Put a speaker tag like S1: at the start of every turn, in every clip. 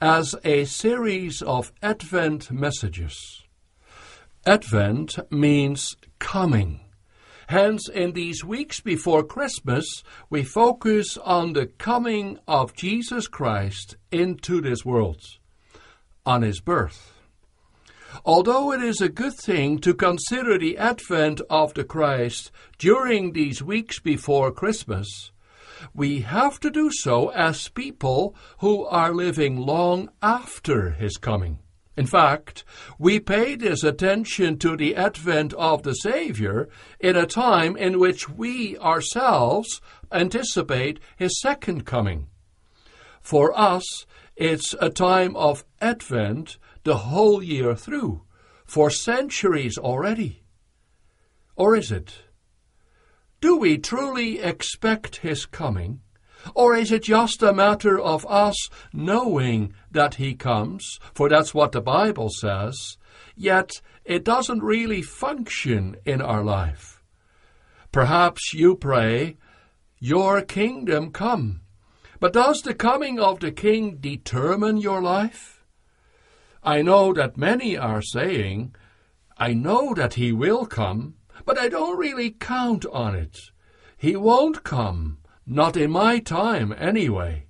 S1: as a series of Advent messages. Advent means coming. Hence, in these weeks before Christmas, we focus on the coming of Jesus Christ into this world, on his birth. Although it is a good thing to consider the advent of the Christ during these weeks before Christmas, we have to do so as people who are living long after his coming. In fact, we pay this attention to the advent of the Savior in a time in which we ourselves anticipate his second coming. For us, it's a time of advent the whole year through, for centuries already. Or is it? Do we truly expect his coming? Or is it just a matter of us knowing that He comes, for that's what the Bible says, yet it doesn't really function in our life? Perhaps you pray, Your kingdom come. But does the coming of the King determine your life? I know that many are saying, I know that He will come, but I don't really count on it. He won't come. Not in my time, anyway.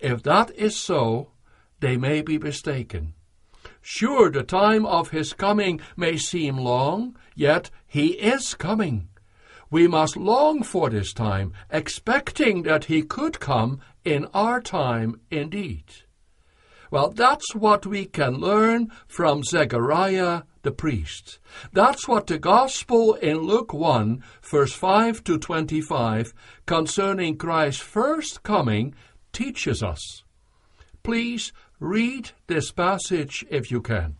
S1: If that is so, they may be mistaken. Sure, the time of his coming may seem long, yet he is coming. We must long for this time, expecting that he could come in our time indeed. Well, that's what we can learn from Zechariah the priest. That's what the Gospel in Luke 1, verse 5 to 25, concerning Christ's first coming, teaches us. Please read this passage if you can.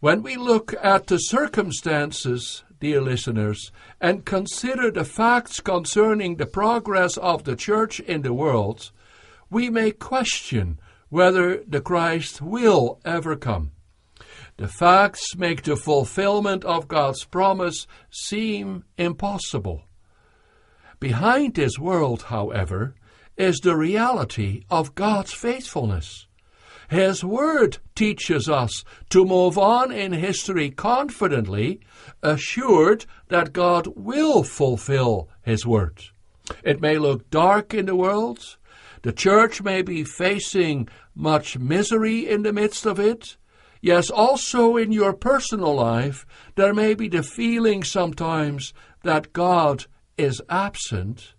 S1: When we look at the circumstances, dear listeners, and consider the facts concerning the progress of the church in the world, we may question whether the Christ will ever come. The facts make the fulfillment of God's promise seem impossible. Behind this world, however, is the reality of God's faithfulness. His Word teaches us to move on in history confidently, assured that God will fulfill His Word. It may look dark in the world, the church may be facing much misery in the midst of it, Yes, also in your personal life, there may be the feeling sometimes that God is absent.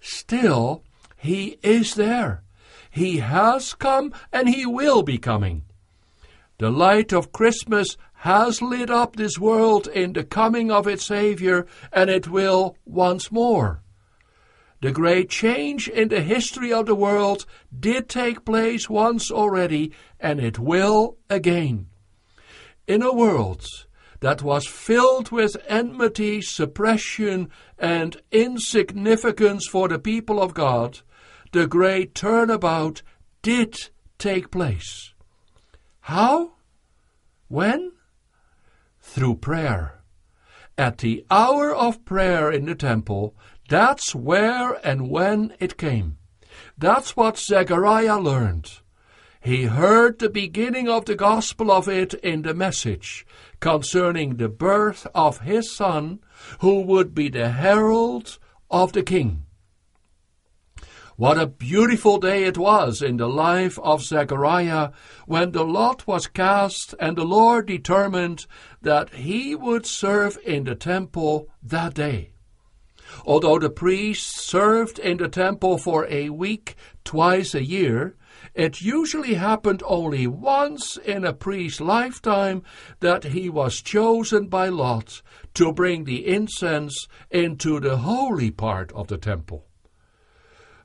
S1: Still, He is there. He has come and He will be coming. The light of Christmas has lit up this world in the coming of its Savior, and it will once more. The great change in the history of the world did take place once already, and it will again. In a world that was filled with enmity, suppression, and insignificance for the people of God, the great turnabout did take place. How? When? Through prayer. At the hour of prayer in the temple, that's where and when it came. That's what Zechariah learned. He heard the beginning of the gospel of it in the message concerning the birth of his son, who would be the herald of the king. What a beautiful day it was in the life of Zechariah when the lot was cast and the Lord determined that he would serve in the temple that day. Although the priest served in the temple for a week twice a year, it usually happened only once in a priest's lifetime that he was chosen by lot to bring the incense into the holy part of the temple.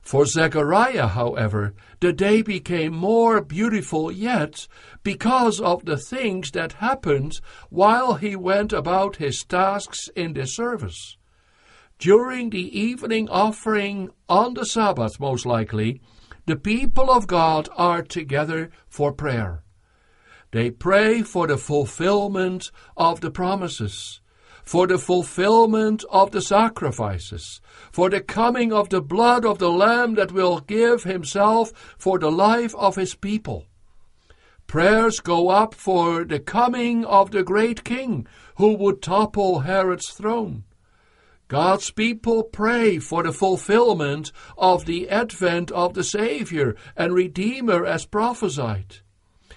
S1: For Zechariah, however, the day became more beautiful yet because of the things that happened while he went about his tasks in the service. During the evening offering on the Sabbath, most likely, the people of God are together for prayer. They pray for the fulfillment of the promises, for the fulfillment of the sacrifices, for the coming of the blood of the Lamb that will give himself for the life of his people. Prayers go up for the coming of the great King who would topple Herod's throne. God's people pray for the fulfillment of the advent of the Savior and Redeemer as prophesied.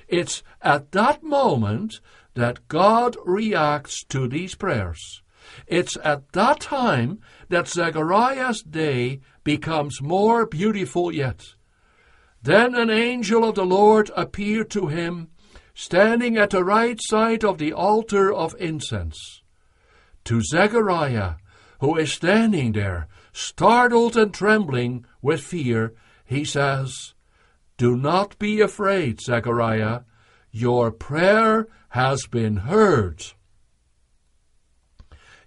S1: It's at that moment that God reacts to these prayers. It's at that time that Zechariah's day becomes more beautiful yet. Then an angel of the Lord appeared to him, standing at the right side of the altar of incense. To Zechariah, who is standing there, startled and trembling with fear, he says, do not be afraid, Zechariah. Your prayer has been heard.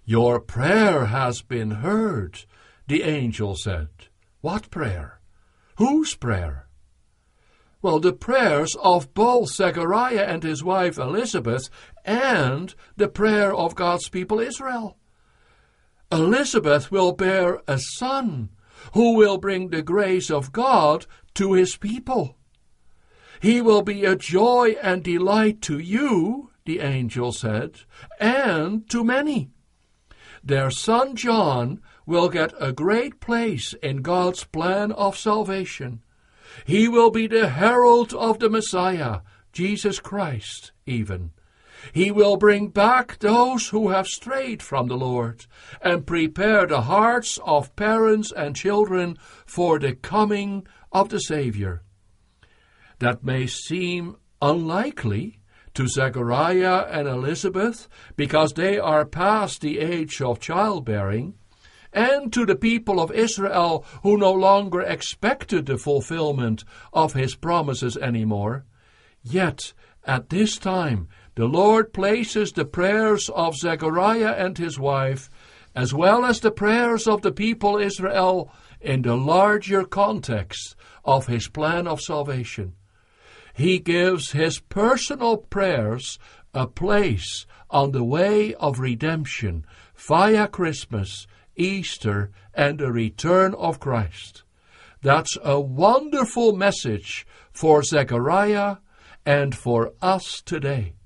S1: Your prayer has been heard, the angel said. What prayer? Whose prayer? Well, the prayers of both Zechariah and his wife Elizabeth, and the prayer of God's people Israel. Elizabeth will bear a son who will bring the grace of God to his people. He will be a joy and delight to you, the angel said, and to many. Their son John will get a great place in God's plan of salvation. He will be the herald of the Messiah, Jesus Christ, even. He will bring back those who have strayed from the Lord and prepare the hearts of parents and children for the coming of the Savior. That may seem unlikely to Zechariah and Elizabeth because they are past the age of childbearing, and to the people of Israel who no longer expected the fulfillment of his promises anymore. Yet, at this time, the Lord places the prayers of Zechariah and his wife, as well as the prayers of the people Israel, in the larger context of his plan of salvation. He gives his personal prayers a place on the way of redemption via Christmas, Easter, and the return of Christ. That's a wonderful message for Zechariah and for us today.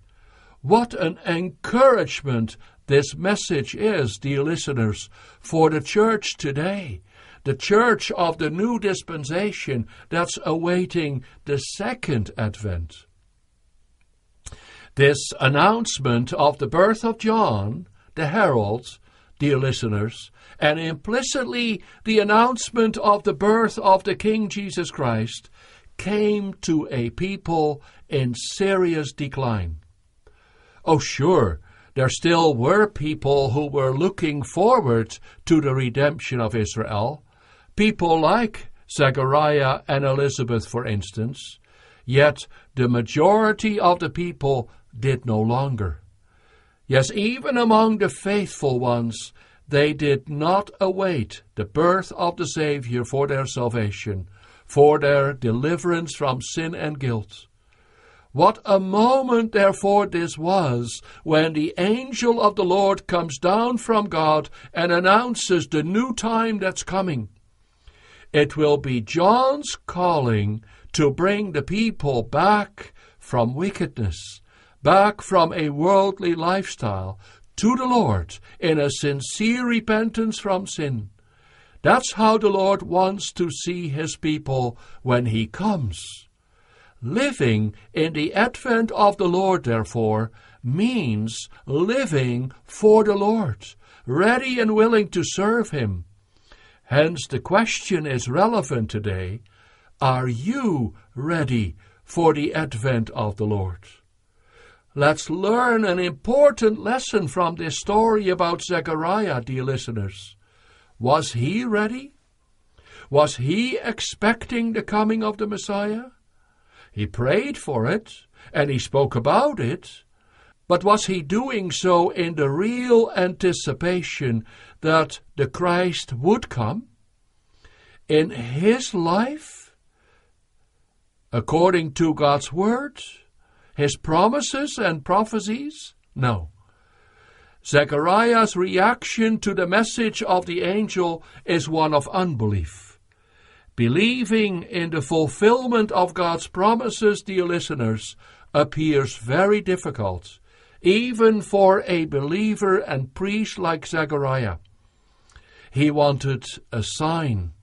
S1: What an encouragement this message is, dear listeners, for the church today. The church of the new dispensation that's awaiting the second advent. This announcement of the birth of John, the herald, dear listeners, and implicitly the announcement of the birth of the King Jesus Christ came to a people in serious decline. Oh, sure, there still were people who were looking forward to the redemption of Israel, people like Zechariah and Elizabeth, for instance, yet the majority of the people did no longer. Yes, even among the faithful ones, they did not await the birth of the Savior for their salvation, for their deliverance from sin and guilt. What a moment, therefore, this was when the angel of the Lord comes down from God and announces the new time that's coming. It will be John's calling to bring the people back from wickedness, back from a worldly lifestyle to the Lord in a sincere repentance from sin. That's how the Lord wants to see his people when he comes. Living in the advent of the Lord, therefore, means living for the Lord, ready and willing to serve Him. Hence, the question is relevant today Are you ready for the advent of the Lord? Let's learn an important lesson from this story about Zechariah, dear listeners. Was he ready? Was he expecting the coming of the Messiah? He prayed for it, and he spoke about it, but was he doing so in the real anticipation that the Christ would come? In his life, according to God's word, his promises and prophecies? No. Zechariah's reaction to the message of the angel is one of unbelief. Believing in the fulfillment of God's promises, dear listeners, appears very difficult, even for a believer and priest like Zechariah. He wanted a sign,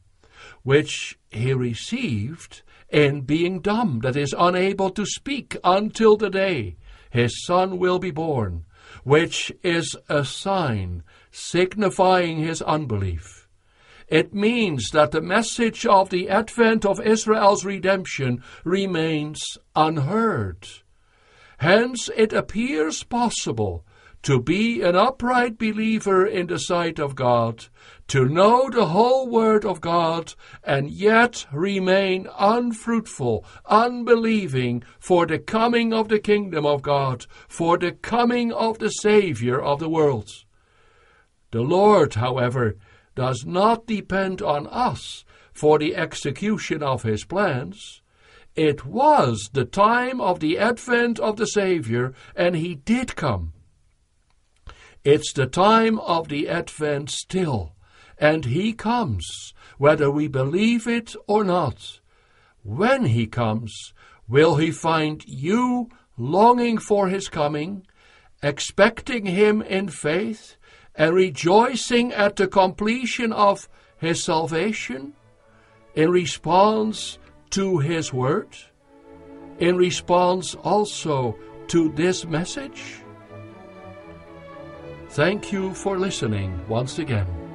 S1: which he received in being dumb, that is, unable to speak until the day his son will be born, which is a sign signifying his unbelief. It means that the message of the advent of Israel's redemption remains unheard. Hence, it appears possible to be an upright believer in the sight of God, to know the whole Word of God, and yet remain unfruitful, unbelieving for the coming of the kingdom of God, for the coming of the Savior of the world. The Lord, however, does not depend on us for the execution of his plans. It was the time of the advent of the Savior, and he did come. It's the time of the advent still, and he comes, whether we believe it or not. When he comes, will he find you longing for his coming, expecting him in faith, and rejoicing at the completion of his salvation in response to his word, in response also to this message? Thank you for listening once again.